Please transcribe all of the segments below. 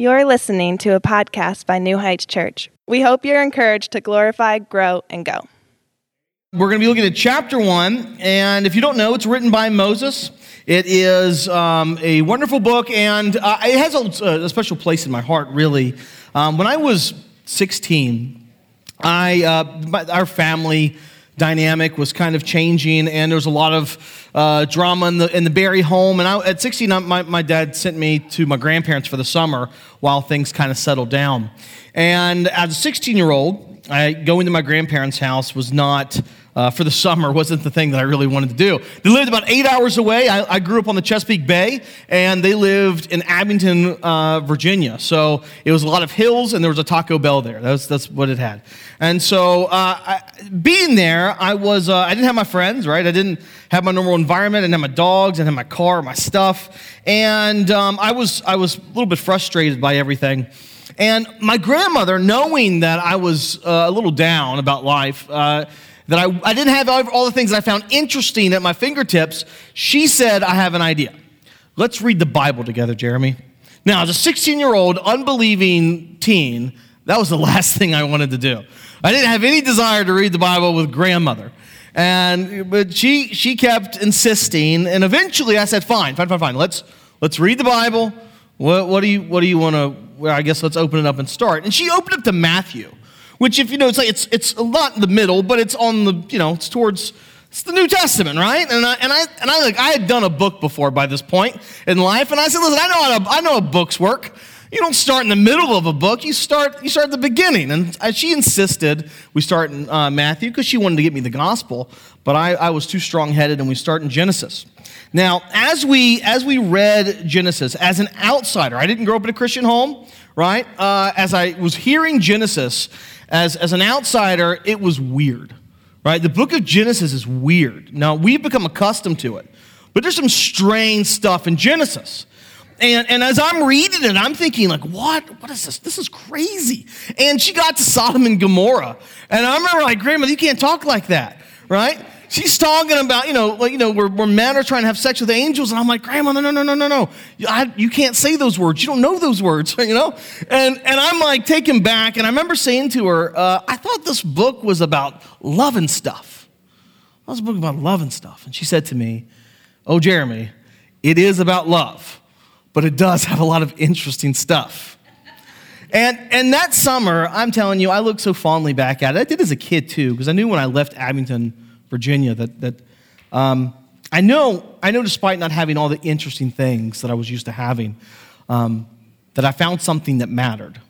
You're listening to a podcast by New Heights Church. We hope you're encouraged to glorify, grow, and go. We're going to be looking at chapter one, and if you don't know, it's written by Moses. It is um, a wonderful book, and uh, it has a, a, special place in my heart, really. Um, when I was 16, I, uh, our family dynamic was kind of changing, and there was a lot of uh, drama in the, in the Barry home. And I, at 16, my, my dad sent me to my grandparents for the summer while things kind of settled down. And as a 16 year old, I going to my grandparents' house was not uh, for the summer wasn't the thing that I really wanted to do. They lived about eight hours away. I, I grew up on the Chesapeake Bay, and they lived in Abingdon, uh, Virginia. So it was a lot of hills, and there was a Taco Bell there. That's, that's what it had. And so, uh, I, being there, I was uh, I didn't have my friends, right? I didn't have my normal environment. I didn't have my dogs. I didn't have my car, my stuff, and um, I was I was a little bit frustrated by everything. And my grandmother, knowing that I was uh, a little down about life uh, that I, I didn't have all the things I found interesting at my fingertips, she said, I have an idea. Let's read the Bible together, Jeremy. Now, as a 16 year old, unbelieving teen, that was the last thing I wanted to do. I didn't have any desire to read the Bible with grandmother. And but she she kept insisting, and eventually I said, "Fine, fine, fine, fine. Let's let's read the Bible. What, what do you what do you want to? Well, I guess let's open it up and start." And she opened up to Matthew which if you know, it's like it's it's not in the middle, but it's on the you know, it's towards it's the New Testament, right? And I, and I and I like I had done a book before by this point in life, and I said, listen, I know how to, I know how books work. You don't start in the middle of a book. You start you start at the beginning. And she insisted we start in uh, Matthew because she wanted to get me the gospel, but I, I was too strong headed, and we start in Genesis. Now, as we as we read Genesis as an outsider, I didn't grow up in a Christian home, right? Uh, as I was hearing Genesis as, as an outsider, it was weird, right? The book of Genesis is weird. Now, we've become accustomed to it, but there's some strange stuff in Genesis. And, and as I'm reading it, I'm thinking, like, what? What is this? This is crazy. And she got to Sodom and Gomorrah. And I remember, like, Grandma, you can't talk like that, right? She's talking about, you know, like, you know, where, where men are trying to have sex with angels. And I'm like, Grandma, no, no, no, no, no, no. I, you can't say those words. You don't know those words, you know? And, and I'm like taken back. And I remember saying to her, uh, I thought this book was about love and stuff. That was a book about love and stuff. And she said to me, Oh, Jeremy, it is about love, but it does have a lot of interesting stuff. And, and that summer, I'm telling you, I look so fondly back at it. I did as a kid too, because I knew when I left Abingdon Virginia that, that um, I know, I know despite not having all the interesting things that I was used to having, um, that I found something that mattered.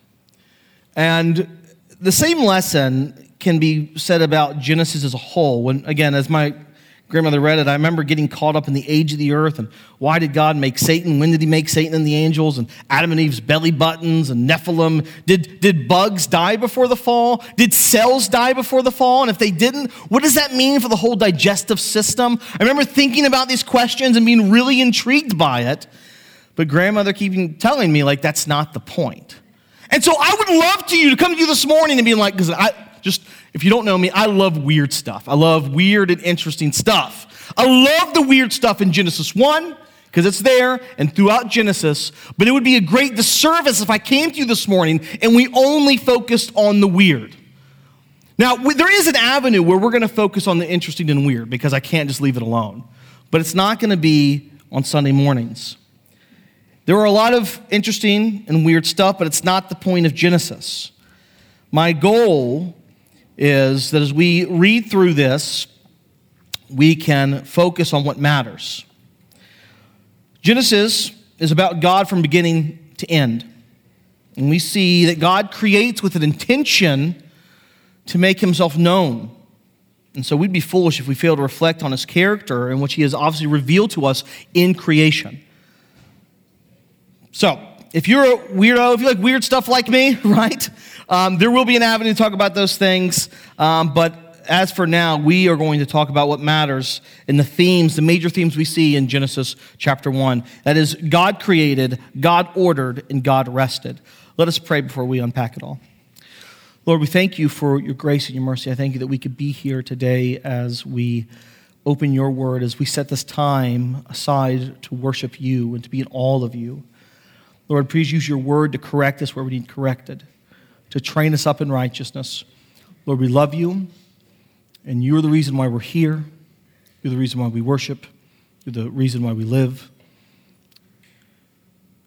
And the same lesson can be said about Genesis as a whole. When, again, as my grandmother read it, I remember getting caught up in the age of the earth and why did God make Satan? When did he make Satan and the angels? And Adam and Eve's belly buttons and Nephilim. Did, did bugs die before the fall? Did cells die before the fall? And if they didn't, what does that mean for the whole digestive system? I remember thinking about these questions and being really intrigued by it. But grandmother keeping telling me, like, that's not the point. And so I would love to you to come to you this morning and be like, because I just if you don't know me, I love weird stuff. I love weird and interesting stuff. I love the weird stuff in Genesis 1 because it's there and throughout Genesis, but it would be a great disservice if I came to you this morning and we only focused on the weird. Now, there is an avenue where we're going to focus on the interesting and weird because I can't just leave it alone, but it's not going to be on Sunday mornings. There are a lot of interesting and weird stuff, but it's not the point of Genesis. My goal is that as we read through this, we can focus on what matters. Genesis is about God from beginning to end. And we see that God creates with an intention to make himself known. And so we'd be foolish if we fail to reflect on his character and which he has obviously revealed to us in creation. So, if you're a weirdo, if you like weird stuff like me, right? Um, there will be an avenue to talk about those things. Um, but as for now, we are going to talk about what matters in the themes, the major themes we see in Genesis chapter 1. That is, God created, God ordered, and God rested. Let us pray before we unpack it all. Lord, we thank you for your grace and your mercy. I thank you that we could be here today as we open your word, as we set this time aside to worship you and to be in all of you. Lord, please use your word to correct us where we need corrected, to train us up in righteousness. Lord, we love you, and you're the reason why we're here. You're the reason why we worship. You're the reason why we live.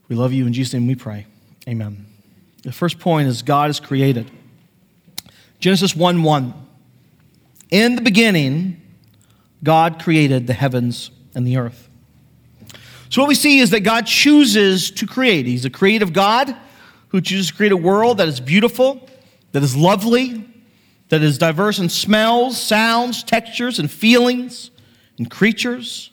We love you. In Jesus' name we pray. Amen. The first point is God is created. Genesis 1 1. In the beginning, God created the heavens and the earth. So, what we see is that God chooses to create. He's a creative God who chooses to create a world that is beautiful, that is lovely, that is diverse in smells, sounds, textures, and feelings, and creatures.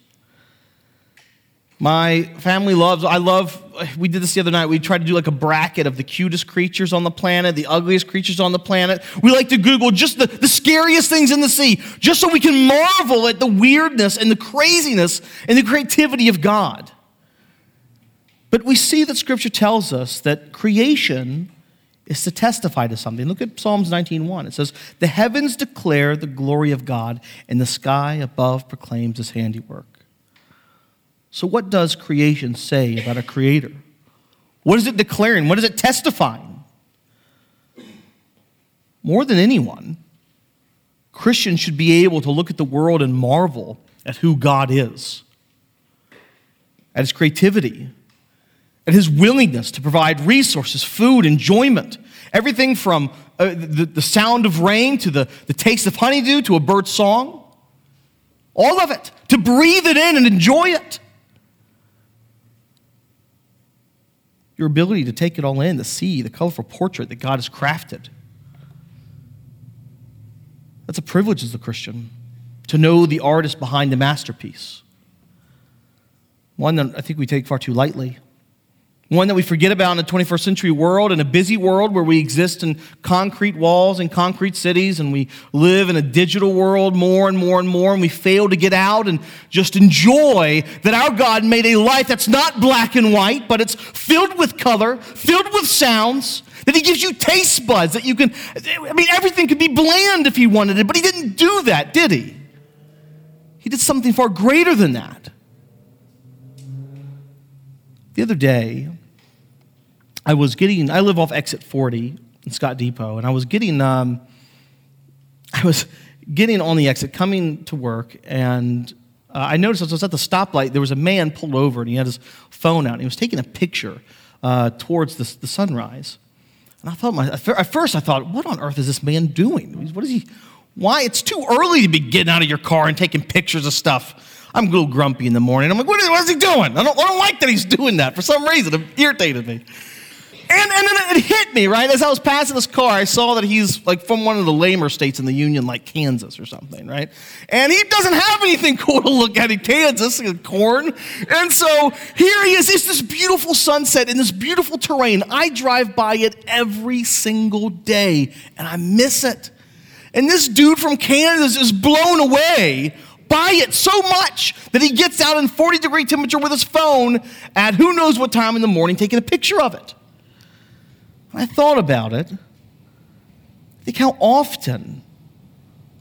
My family loves, I love, we did this the other night. We tried to do like a bracket of the cutest creatures on the planet, the ugliest creatures on the planet. We like to Google just the, the scariest things in the sea, just so we can marvel at the weirdness and the craziness and the creativity of God. But we see that Scripture tells us that creation is to testify to something. Look at Psalms 19:1. It says, "The heavens declare the glory of God, and the sky above proclaims his handiwork." So, what does creation say about a creator? What is it declaring? What is it testifying? More than anyone, Christians should be able to look at the world and marvel at who God is, at his creativity, at his willingness to provide resources, food, enjoyment, everything from uh, the, sound of rain to the, the taste of honeydew to a bird's song. All of it, to breathe it in and enjoy it. Your ability to take it all in, to see the colorful portrait that God has crafted. That's a privilege as a Christian, to know the artist behind the masterpiece. One that I think we take far too lightly one that we forget about in the 21st century world, in a busy world where we exist in concrete walls and concrete cities, and we live in a digital world more and more and more, and we fail to get out and just enjoy that our God made a life that's not black and white, but it's filled with color, filled with sounds, that He gives you taste buds that you can, I mean, everything could be bland if He wanted it, but He didn't do that, did He? He did something far greater than that. The other day, I was getting, I live off exit 40 in Scott Depot, and I was getting, um, I was getting on the exit coming to work, and uh, I noticed as I was at the stoplight, there was a man pulled over, and he had his phone out, and he was taking a picture uh, towards the, the sunrise. And I thought, my, at first, I thought, what on earth is this man doing? What is he? Why? It's too early to be getting out of your car and taking pictures of stuff. I'm a little grumpy in the morning. I'm like, what is, what is he doing? I don't, I don't like that he's doing that. For some reason, it irritated me. And, and then it hit me, right? As I was passing this car, I saw that he's like from one of the lamer states in the Union, like Kansas or something, right? And he doesn't have anything cool to look at in Kansas, like corn. And so here he is. It's this beautiful sunset in this beautiful terrain. I drive by it every single day, and I miss it. And this dude from Kansas is blown away by it so much that he gets out in 40 degree temperature with his phone at who knows what time in the morning taking a picture of it. I thought about it. Think how often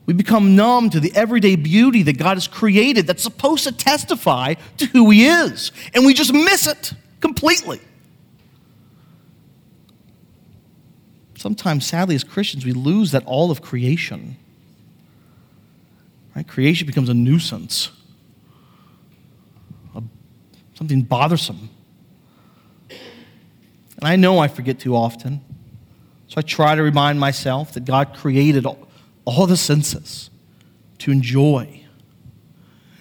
we become numb to the everyday beauty that God has created that's supposed to testify to who He is, and we just miss it completely. Sometimes, sadly, as Christians, we lose that all of creation. Right? Creation becomes a nuisance, a, something bothersome. And I know I forget too often. So I try to remind myself that God created all, all the senses to enjoy.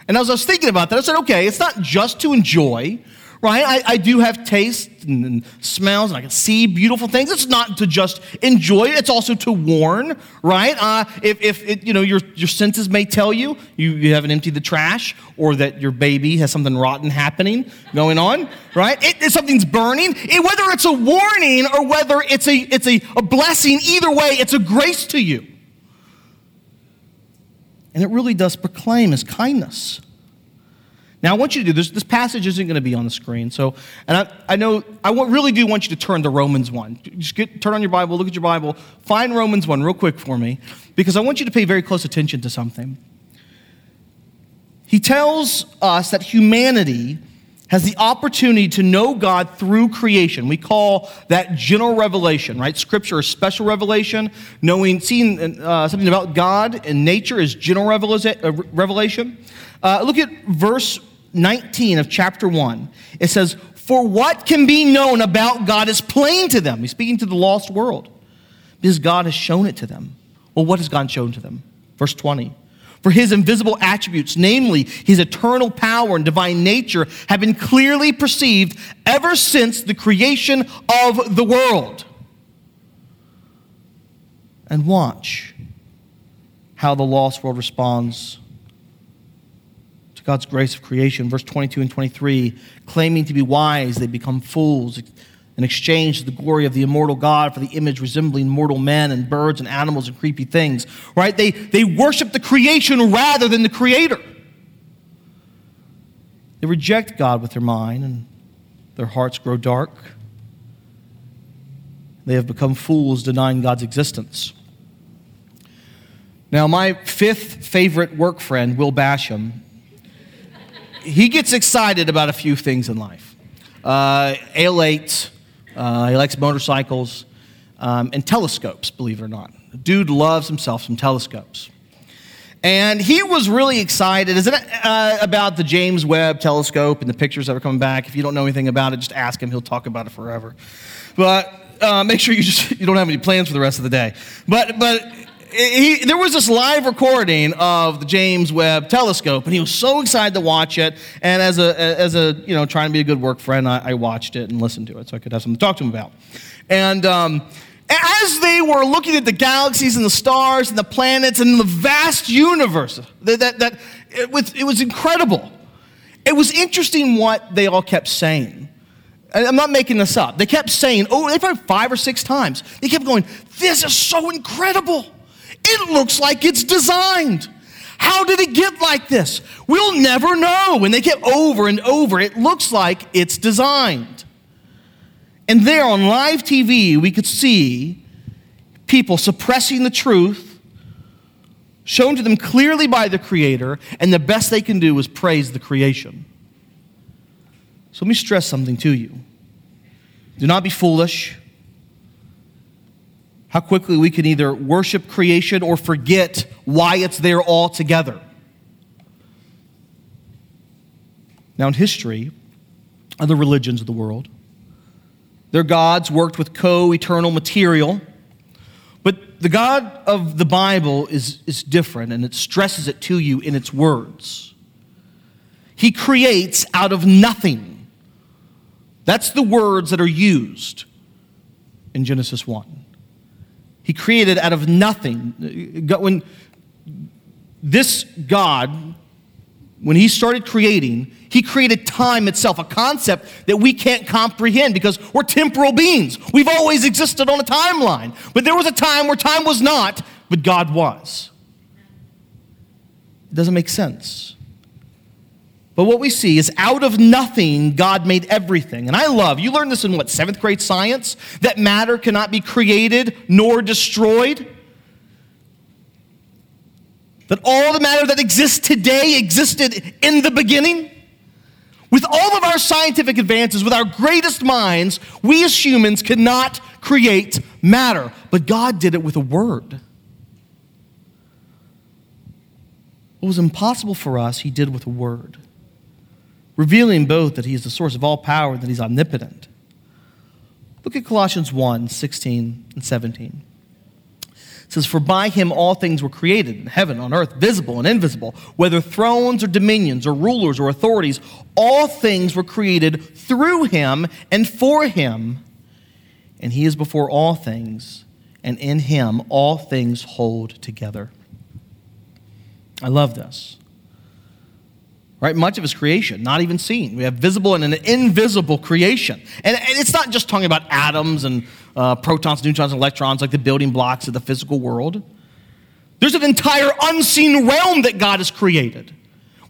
And as I was thinking about that, I said, okay, it's not just to enjoy, right? I, I do have taste and, and, smells, and I can see beautiful things. It's not to just enjoy; it's also to warn, right? Uh, if if it, you know your your senses may tell you, you you haven't emptied the trash, or that your baby has something rotten happening going on, right? It, something's burning. It, whether it's a warning or whether it's a it's a, a blessing, either way, it's a grace to you. And it really does proclaim his kindness. Now, I want you to do this. This passage isn't going to be on the screen. So, and I, I know, I really do want you to turn to Romans 1. Just get, turn on your Bible, look at your Bible, find Romans 1 real quick for me, because I want you to pay very close attention to something. He tells us that humanity has the opportunity to know God through creation. We call that general revelation, right? Scripture is special revelation. Knowing, seeing uh, something about God and nature is general uh, revelation. Uh, look at verse 19 of chapter 1. It says, For what can be known about God is plain to them. He's speaking to the lost world because God has shown it to them. Well, what has God shown to them? Verse 20. For his invisible attributes, namely his eternal power and divine nature, have been clearly perceived ever since the creation of the world. And watch how the lost world responds God's grace of creation. Verse 22 and 23 claiming to be wise, they become fools and exchange the glory of the immortal God for the image resembling mortal men and birds and animals and creepy things. Right? They, they worship the creation rather than the creator. They reject God with their mind and their hearts grow dark. They have become fools denying God's existence. Now, my fifth favorite work friend, Will Basham, he gets excited about a few things in life. Uh, AL8, uh, he likes motorcycles um, and telescopes, believe it or not. Dude loves himself some telescopes. And he was really excited uh, about the James Webb telescope and the pictures that are coming back. If you don't know anything about it, just ask him. He'll talk about it forever. But uh, make sure you just you don't have any plans for the rest of the day. But but he, there was this live recording of the James Webb Telescope, and he was so excited to watch it. And as a, as a you know, trying to be a good work friend, I, I watched it and listened to it so I could have something to talk to him about. And um, as they were looking at the galaxies and the stars and the planets and the vast universe, that, that, that it, was, it was incredible. It was interesting what they all kept saying. I'm not making this up. They kept saying, oh, they probably five or six times. They kept going, this is so incredible. It looks like it's designed. How did it get like this? We'll never know. And they get over and over. It looks like it's designed. And there on live TV, we could see people suppressing the truth, shown to them clearly by the Creator, and the best they can do is praise the creation. So let me stress something to you. Do not be foolish how quickly we can either worship creation or forget why it's there altogether. Now, in history, other religions of the world, their gods worked with co eternal material. But the God of the Bible is, is different, and it stresses it to you in its words. He creates out of nothing. That's the words that are used in Genesis 1. He created out of nothing. When this God, when he started creating, he created time itself, a concept that we can't comprehend because we're temporal beings. We've always existed on a timeline. But there was a time where time was not, but God was. It doesn't make sense. But what we see is out of nothing, God made everything. And I love, you learned this in what, seventh grade science? That matter cannot be created nor destroyed. That all the matter that exists today existed in the beginning. With all of our scientific advances, with our greatest minds, we as humans cannot create matter. But God did it with a word. What was impossible for us, He did with a word revealing both that he is the source of all power and that he's omnipotent. Look at Colossians 1 16 and 17. It says, For by him all things were created, in heaven, on earth, visible and invisible, whether thrones or dominions or rulers or authorities, all things were created through him and for him. And he is before all things, and in him all things hold together. I love this right? Much of his creation, not even seen. We have visible and an invisible creation. And, it's not just talking about atoms and uh, protons, neutrons, and electrons, like the building blocks of the physical world. There's an entire unseen realm that God has created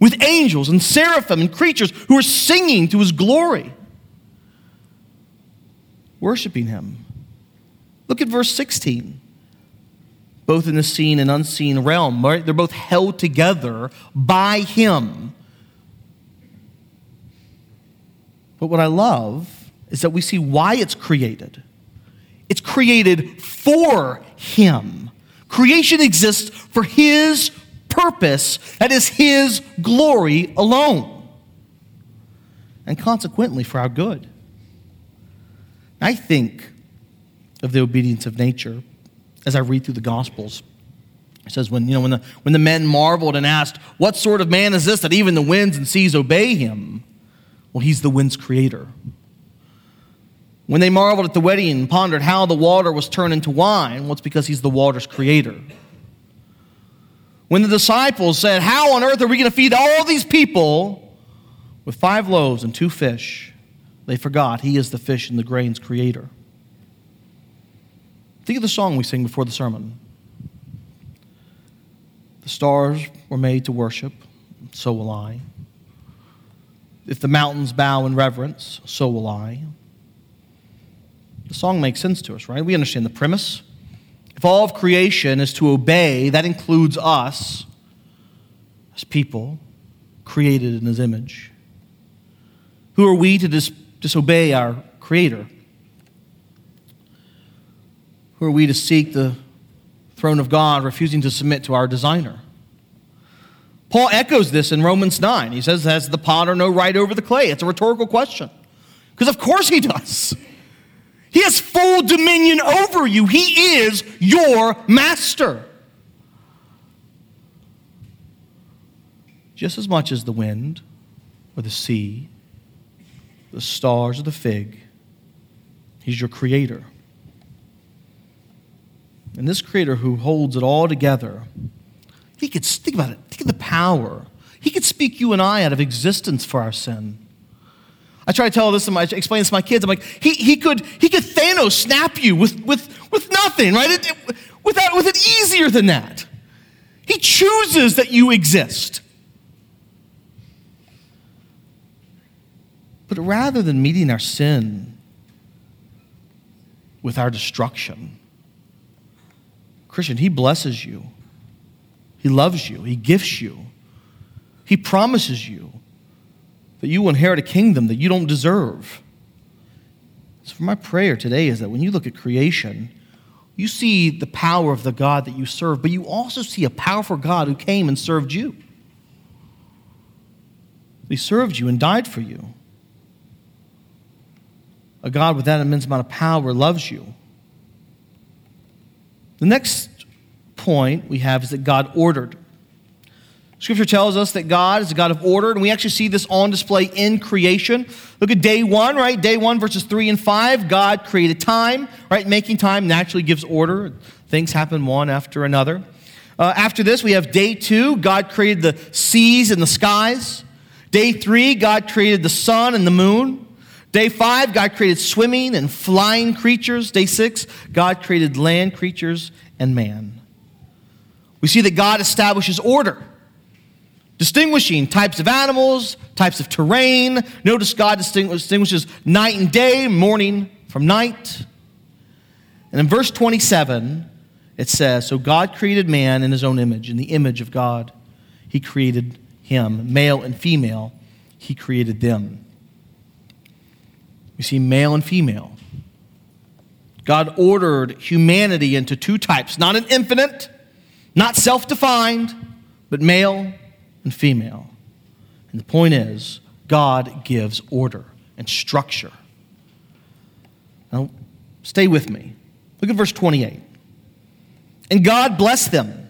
with angels and seraphim and creatures who are singing to his glory, worshiping him. Look at verse 16 both in the seen and unseen realm. Right? They're both held together by Him But what I love is that we see why it's created. It's created for Him. Creation exists for His purpose, that is, His glory alone, and consequently for our good. I think of the obedience of nature as I read through the Gospels. It says, when, you know, when, the, when the men marveled and asked, What sort of man is this that even the winds and seas obey him? Well, he's the wind's creator. When they marveled at the wedding and pondered how the water was turned into wine, well, it's because he's the water's creator. When the disciples said, How on earth are we going to feed all these people with five loaves and two fish? They forgot he is the fish and the grain's creator. Think of the song we sing before the sermon. The stars were made to worship, so will I. If the mountains bow in reverence, so will I. The song makes sense to us, right? We understand the premise. If all of creation is to obey, that includes us as people created in his image. Who are we to dis- disobey our Creator? Who are we to seek the throne of God, refusing to submit to our designer? Paul echoes this in Romans 9. He says, Has the potter no right over the clay? It's a rhetorical question. Because of course he does. He has full dominion over you, he is your master. Just as much as the wind or the sea, the stars or the fig, he's your creator. And this creator who holds it all together, he could, think about it, think of the power. He could speak you and I out of existence for our sin. I try to tell this, I explain this to my kids. I'm like, he, he, could, he could Thanos snap you with, with, with nothing, right? It, it, without, with it easier than that. He chooses that you exist. But rather than meeting our sin with our destruction, Christian, He blesses you. He loves you. He gifts you. He promises you that you will inherit a kingdom that you don't deserve. So, my prayer today is that when you look at creation, you see the power of the God that you serve, but you also see a powerful God who came and served you. He served you and died for you. A God with that immense amount of power loves you. The next point we have is that God ordered. Scripture tells us that God is a God of order, and we actually see this on display in creation. Look at day one, right? Day one, verses three and five. God created time, right? Making time naturally gives order. Things happen one after another. Uh, after this, we have day two. God created the seas and the skies. Day three, God created the sun and the moon. Day five, God created swimming and flying creatures. Day six, God created land creatures and man. We see that God establishes order, distinguishing types of animals, types of terrain. Notice God distinguishes night and day, morning from night. And in verse 27, it says So God created man in his own image, in the image of God. He created him, male and female, he created them. We see male and female. God ordered humanity into two types, not an infinite, not self defined, but male and female. And the point is, God gives order and structure. Now, stay with me. Look at verse 28. And God blessed them.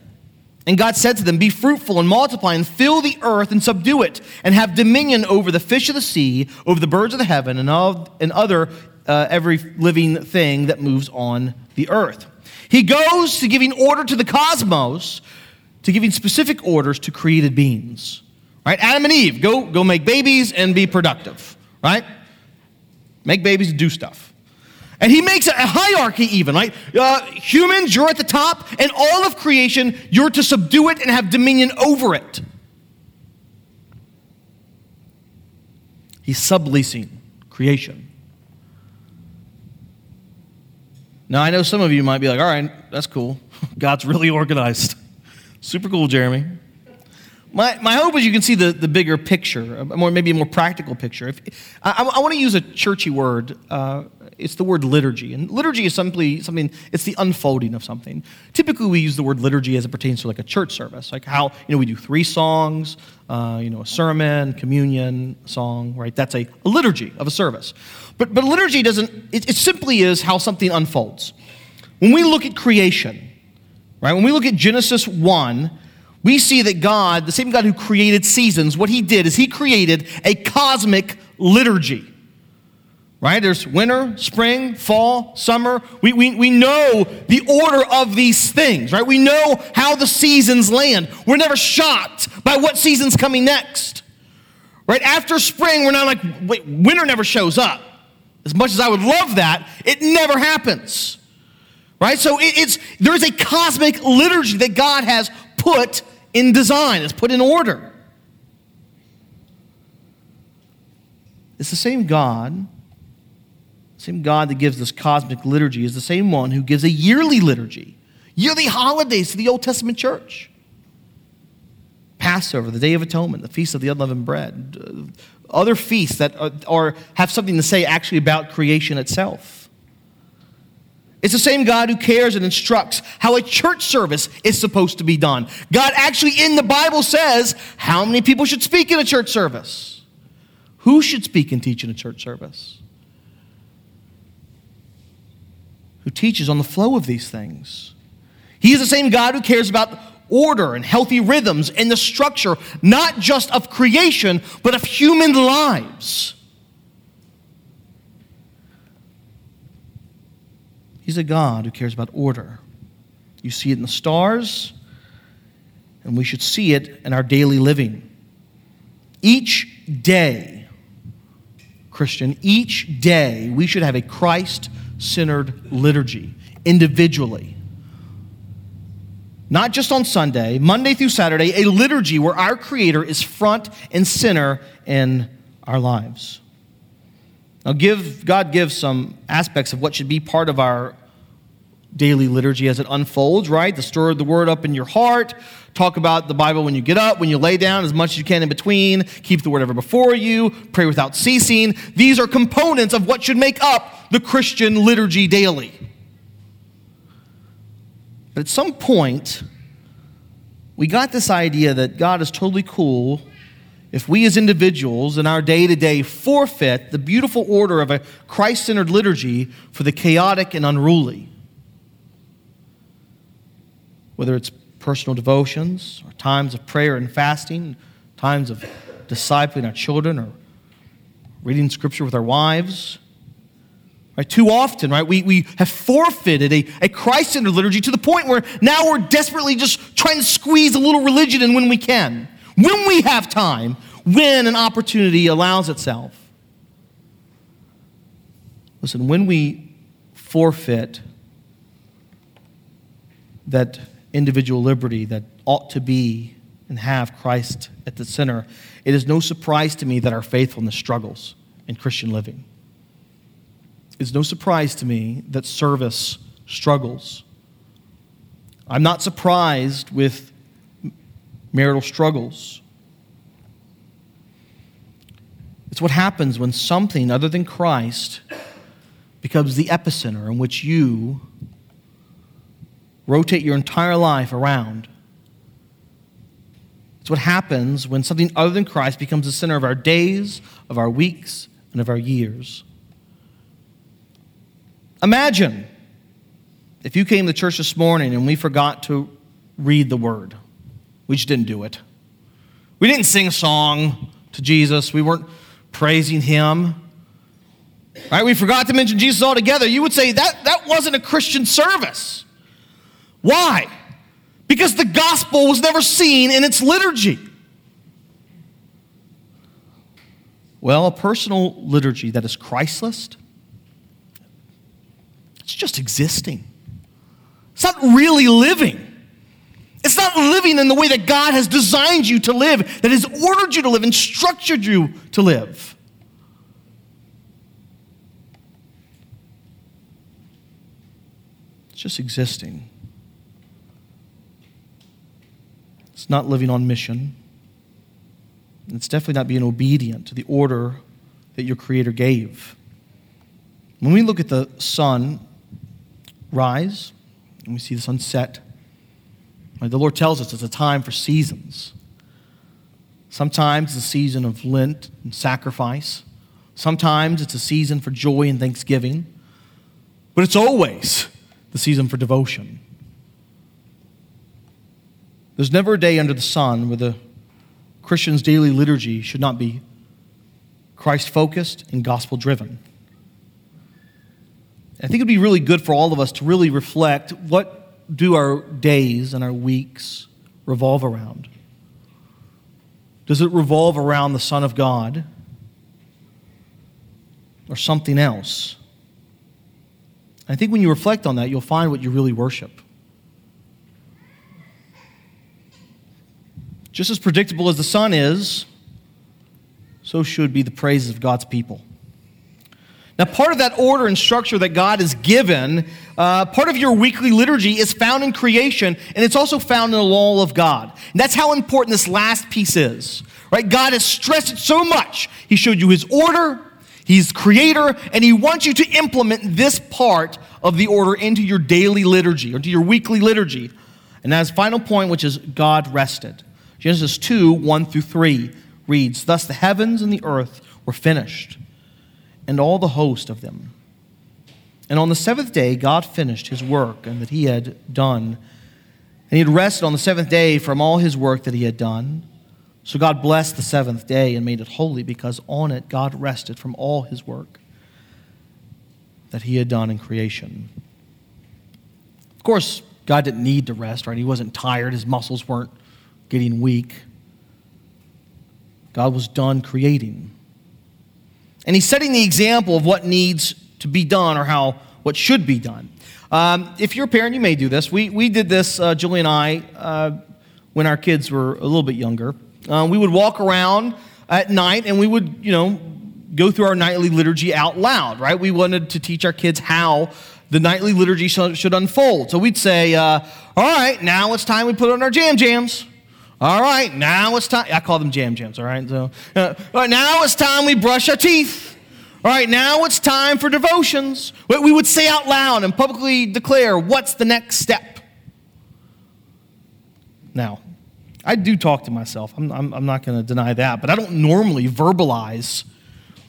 And God said to them, Be fruitful and multiply and fill the earth and subdue it, and have dominion over the fish of the sea, over the birds of the heaven, and, of, and other uh, every living thing that moves on the earth. He goes to giving order to the cosmos, to giving specific orders to created beings. Right? Adam and Eve, go, go make babies and be productive. Right? Make babies and do stuff. And he makes a hierarchy, even, right? Uh, humans, you're at the top, and all of creation, you're to subdue it and have dominion over it. He's subleasing creation. Now, I know some of you might be like, all right, that's cool. God's really organized. Super cool, Jeremy. My, my hope is you can see the, the bigger picture, a more, maybe a more practical picture. If, I, I want to use a churchy word. Uh, it's the word liturgy. And liturgy is simply something, it's the unfolding of something. Typically, we use the word liturgy as it pertains to like a church service, like how, you know, we do three songs, uh, you know, a sermon, communion, song, right? That's a, a liturgy of a service. But, but liturgy doesn't, it, it simply is how something unfolds. When we look at creation, right, when we look at Genesis 1, we see that God, the same God who created seasons, what he did is he created a cosmic liturgy. Right? There's winter, spring, fall, summer. We, we, we know the order of these things, right? We know how the seasons land. We're never shocked by what season's coming next. Right? After spring, we're not like, wait, winter never shows up. As much as I would love that, it never happens. Right? So it, it's there is a cosmic liturgy that God has put in design, it's put in order. It's the same God, same God that gives this cosmic liturgy is the same one who gives a yearly liturgy, yearly holidays to the Old Testament church. Passover, the Day of Atonement, the Feast of the Unleavened Bread, uh, other feasts that are, are, have something to say actually about creation itself. It's the same God who cares and instructs how a church service is supposed to be done. God actually in the Bible says how many people should speak in a church service. Who should speak and teach in a church service? Who teaches on the flow of these things. He is the same God who cares about order and healthy rhythms and the structure, not just of creation, but of human lives. He's a God who cares about order. You see it in the stars, and we should see it in our daily living. Each day, Christian, each day we should have a Christ centered liturgy individually. Not just on Sunday, Monday through Saturday, a liturgy where our Creator is front and center in our lives. Now, give, God gives some aspects of what should be part of our daily liturgy as it unfolds, right? To stir of the word up in your heart, talk about the Bible when you get up, when you lay down, as much as you can in between, keep the word ever before you, pray without ceasing. These are components of what should make up the Christian liturgy daily. But at some point, we got this idea that God is totally cool if we as individuals in our day to day forfeit the beautiful order of a Christ centered liturgy for the chaotic and unruly whether it's personal devotions or times of prayer and fasting, times of discipling our children or reading scripture with our wives. Right? Too often, right, we, we have forfeited a, a Christ centered liturgy to the point where now we're desperately just trying to squeeze a little religion in when we can, when we have time, when an opportunity allows itself. Listen, when we forfeit that individual liturgy that ought to be and have Christ at the center, it is no surprise to me that our faithfulness struggles in Christian living. It's no surprise to me that service struggles. I'm not surprised with marital struggles. It's what happens when something other than Christ becomes the epicenter in which you rotate your entire life around. It's what happens when something other than Christ becomes the center of our days, of our weeks, and of our years. Imagine if you came to church this morning and we forgot to read the word. We just didn't do it. We didn't sing a song to Jesus. We weren't praising him. Right? We forgot to mention Jesus altogether. You would say that that wasn't a Christian service. Why? Because the gospel was never seen in its liturgy. Well, a personal liturgy that is Christless, it's just existing. It's not really living. It's not living in the way that God has designed you to live, that has ordered you to live and structured you to live. It's just existing. Not living on mission. It's definitely not being obedient to the order that your Creator gave. When we look at the sun rise and we see the sun set, the Lord tells us it's a time for seasons. Sometimes it's a season of Lent and sacrifice. Sometimes it's a season for joy and thanksgiving. But it's always the season for devotion. There's never a day under the sun where the Christian's daily liturgy should not be Christ focused and gospel driven. I think it would be really good for all of us to really reflect what do our days and our weeks revolve around? Does it revolve around the Son of God or something else? I think when you reflect on that, you'll find what you really worship. Just as predictable as the sun is, so should be the praises of God's people. Now, part of that order and structure that God has given, uh, part of your weekly liturgy is found in creation, and it's also found in the law of God. And that's how important this last piece is. Right? God has stressed it so much. He showed you his order, he's creator, and he wants you to implement this part of the order into your daily liturgy, or into your weekly liturgy. And that's final point, which is God rested. Genesis 2 1 through 3 reads, Thus the heavens and the earth were finished and all the host of them. And on the seventh day, God finished his work and that he had done. And he had rested on the seventh day from all his work that he had done. So God blessed the seventh day and made it holy because on it God rested from all his work that he had done in creation. Of course, God didn't need to rest, right? He wasn't tired, his muscles weren't getting weak. God was done creating. And he's setting the example of what needs to be done or how what should be done. Um, if you're a parent, you may do this. We, we did this, uh, Julie and I, uh, when our kids were a little bit younger. Uh, we would walk around at night and we would, you know, go through our nightly liturgy out loud, right? We wanted to teach our kids how the nightly liturgy should unfold. So we'd say, uh, all right, now it's time we put on our jam jams. All right, now it's time. I call them jam jams, all right? So, uh, all right, now it's time we brush our teeth. All right, now it's time for devotions. We would say out loud and publicly declare what's the next step. Now, I do talk to myself. I'm, I'm, I'm not going to deny that, but I don't normally verbalize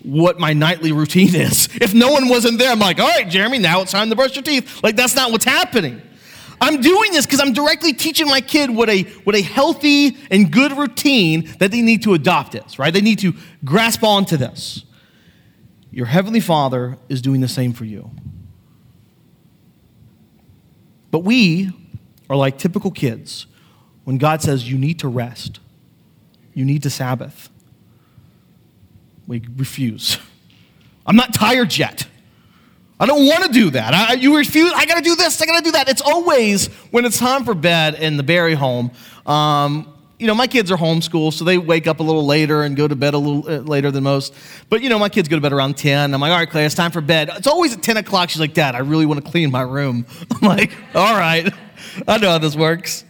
what my nightly routine is. If no one wasn't there, I'm like, all right, Jeremy, now it's time to brush your teeth. Like, that's not what's happening. I'm doing this because I'm directly teaching my kid what a, what a healthy and good routine that they need to adopt is, right? They need to grasp onto this. Your Heavenly Father is doing the same for you. But we are like typical kids when God says you need to rest, you need to Sabbath. We refuse. I'm not tired yet. I don't want to do that. I, you refuse. I got to do this. I got to do that. It's always when it's time for bed in the Barry home. Um, you know, my kids are homeschooled, so they wake up a little later and go to bed a little uh, later than most. But, you know, my kids go to bed around 10. I'm like, all right, Clay, it's time for bed. It's always at 10 o'clock. She's like, Dad, I really want to clean my room. I'm like, all right, I know how this works.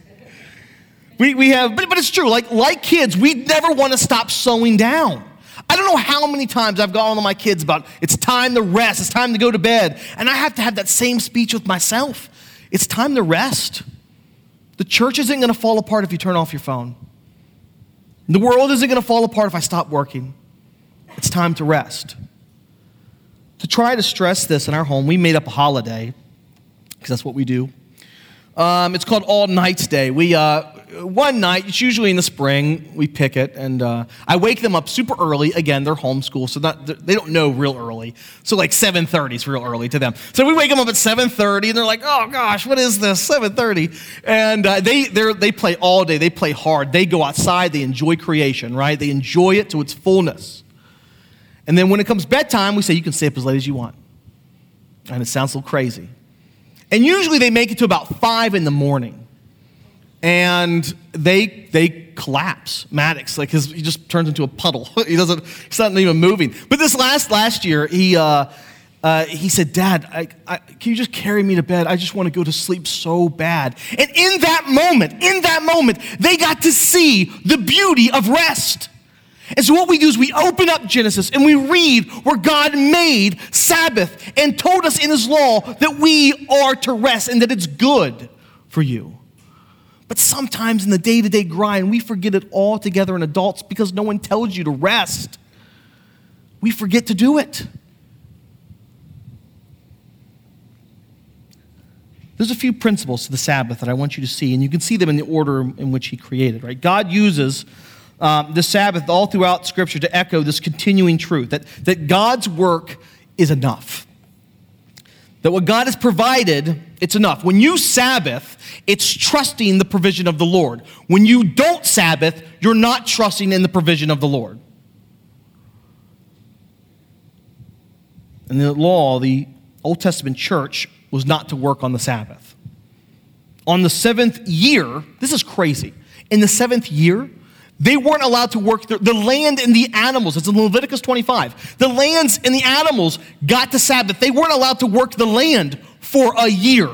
We, we have, but, but it's true. Like, like kids, we never want to stop slowing down. I don't know how many times I've gone to my kids about it's time to rest, it's time to go to bed. And I have to have that same speech with myself. It's time to rest. The church isn't going to fall apart if you turn off your phone. The world isn't going to fall apart if I stop working. It's time to rest. To try to stress this in our home, we made up a holiday because that's what we do. Um, it's called All Nights Day. We, uh, one night, it's usually in the spring, we pick it, and uh, I wake them up super early. Again, they're homeschool, so not, they don't know real early. So like 7.30 is real early to them. So we wake them up at 7.30, and they're like, oh gosh, what is this, 7.30? And uh, they, they play all day. They play hard. They go outside. They enjoy creation, right? They enjoy it to its fullness. And then when it comes bedtime, we say, you can stay up as late as you want. And it sounds a little crazy. And usually they make it to about 5 in the morning and they they collapse. Maddox, like his, he just turns into a puddle. he doesn't. He's not even moving. But this last last year, he. Uh, uh, he said, Dad, I, I, can you just carry me to bed? I just want to go to sleep so bad. And in that moment, in that moment, they got to see the beauty of rest. And so, what we do is we open up Genesis and we read where God made Sabbath and told us in His law that we are to rest and that it's good for you. But sometimes in the day to day grind, we forget it all together in adults because no one tells you to rest. We forget to do it. There's a few principles to the Sabbath that I want you to see, and you can see them in the order in which He created, right? God uses um, the Sabbath all throughout Scripture to echo this continuing truth that, that God's work is enough. That what God has provided, it's enough. When you Sabbath, it's trusting the provision of the Lord. When you don't Sabbath, you're not trusting in the provision of the Lord. In the law, the Old Testament church was not to work on the Sabbath. On the seventh year, this is crazy. In the seventh year, they weren't allowed to work the, the land and the animals. It's in Leviticus 25. The lands and the animals got to Sabbath. They weren't allowed to work the land for a year.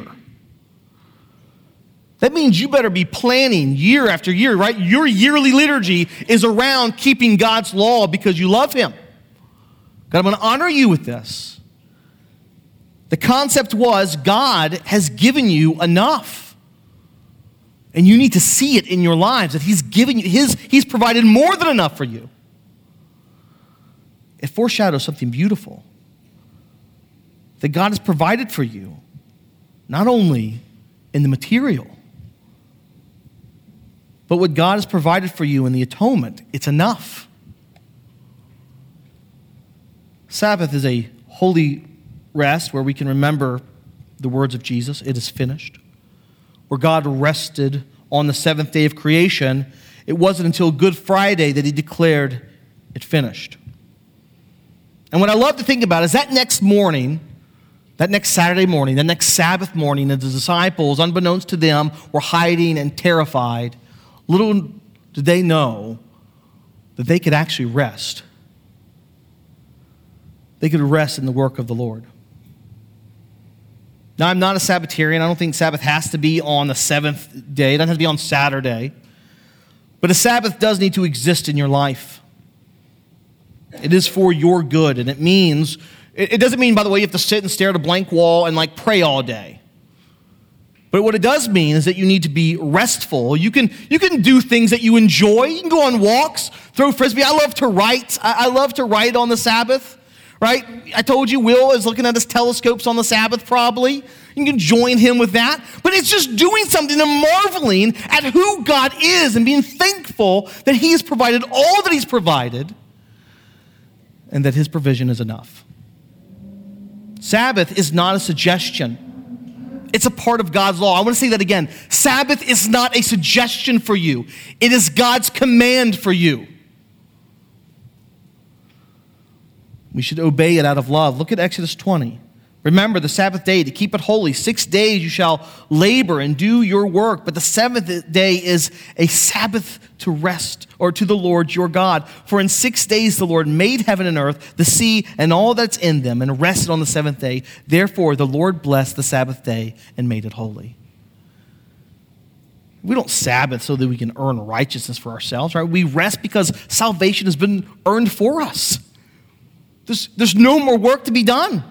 That means you better be planning year after year, right? Your yearly liturgy is around keeping God's law because you love Him. God, I'm going to honor you with this. The concept was God has given you enough. And you need to see it in your lives that He's given you, his, He's provided more than enough for you. It foreshadows something beautiful that God has provided for you, not only in the material, but what God has provided for you in the atonement. It's enough. Sabbath is a holy rest where we can remember the words of Jesus it is finished where God rested on the seventh day of creation, it wasn't until Good Friday that he declared it finished. And what I love to think about is that next morning, that next Saturday morning, that next Sabbath morning, the disciples, unbeknownst to them, were hiding and terrified. Little did they know that they could actually rest. They could rest in the work of the Lord. Now, I'm not a Sabbatarian. I don't think Sabbath has to be on the seventh day, it doesn't have to be on Saturday. But a Sabbath does need to exist in your life. It is for your good, and it means, it doesn't mean, by the way, you have to sit and stare at a blank wall and like pray all day. But what it does mean is that you need to be restful. You can, you can do things that you enjoy. You can go on walks, throw frisbee. I love to write. I, I love to write on the Sabbath right? I told you Will is looking at his telescopes on the Sabbath, probably. You can join him with that. But it's just doing something and marveling at who God is and being thankful that He has provided all that He's provided and that His provision is enough. Sabbath is not a suggestion. It's a part of God's law. I want to say that again. Sabbath is not a suggestion for you, it is God's command for you. We should obey it out of love. Look at Exodus 20. Remember the Sabbath day to keep it holy. Six days you shall labor and do your work, but the seventh day is a Sabbath to rest or to the Lord your God. For in six days the Lord made heaven and earth, the sea, and all that's in them, and rested on the seventh day. Therefore the Lord blessed the Sabbath day and made it holy. We don't Sabbath so that we can earn righteousness for ourselves, right? We rest because salvation has been earned for us. There's, there's no more work to be done.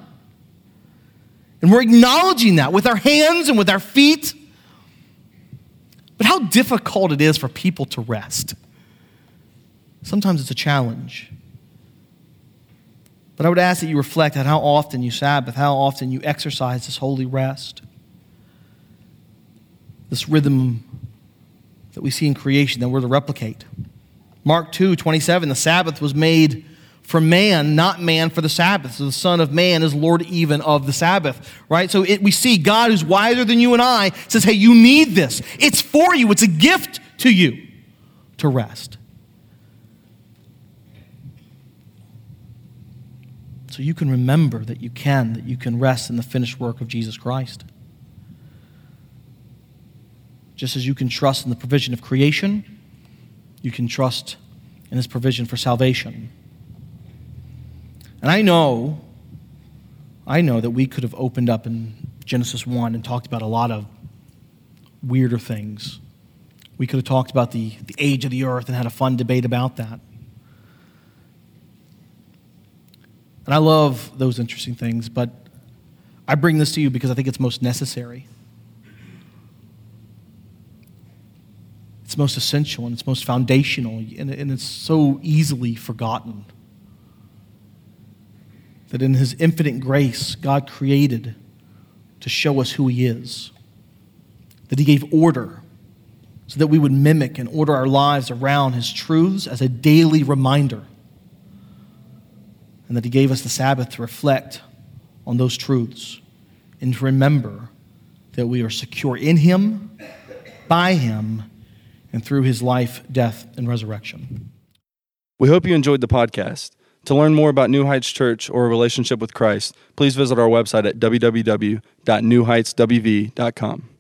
And we're acknowledging that with our hands and with our feet. But how difficult it is for people to rest. Sometimes it's a challenge. But I would ask that you reflect on how often you Sabbath, how often you exercise this holy rest, this rhythm that we see in creation that we're to replicate. Mark 2 27, the Sabbath was made for man, not man for the Sabbath. So the Son of Man is Lord even of the Sabbath, right? So it, we see God who's wiser than you and I says, hey, you need this. It's for you, it's a gift to you to rest. So you can remember that you can, that you can rest in the finished work of Jesus Christ. Just as you can trust in the provision of creation, you can trust in his provision for salvation. And I know, I know that we could have opened up in Genesis 1 and talked about a lot of weirder things. We could have talked about the, the age of the earth and had a fun debate about that. And I love those interesting things, but I bring this to you because I think it's most necessary. It's most essential and it's most foundational, and, and it's so easily forgotten. That in His infinite grace, God created to show us who He is. That He gave order so that we would mimic and order our lives around His truths as a daily reminder. And that He gave us the Sabbath to reflect on those truths and to remember that we are secure in Him, by Him, and through His life, death, and resurrection. We hope you enjoyed the podcast. To learn more about New Heights Church or a relationship with Christ, please visit our website at www.newheightswv.com.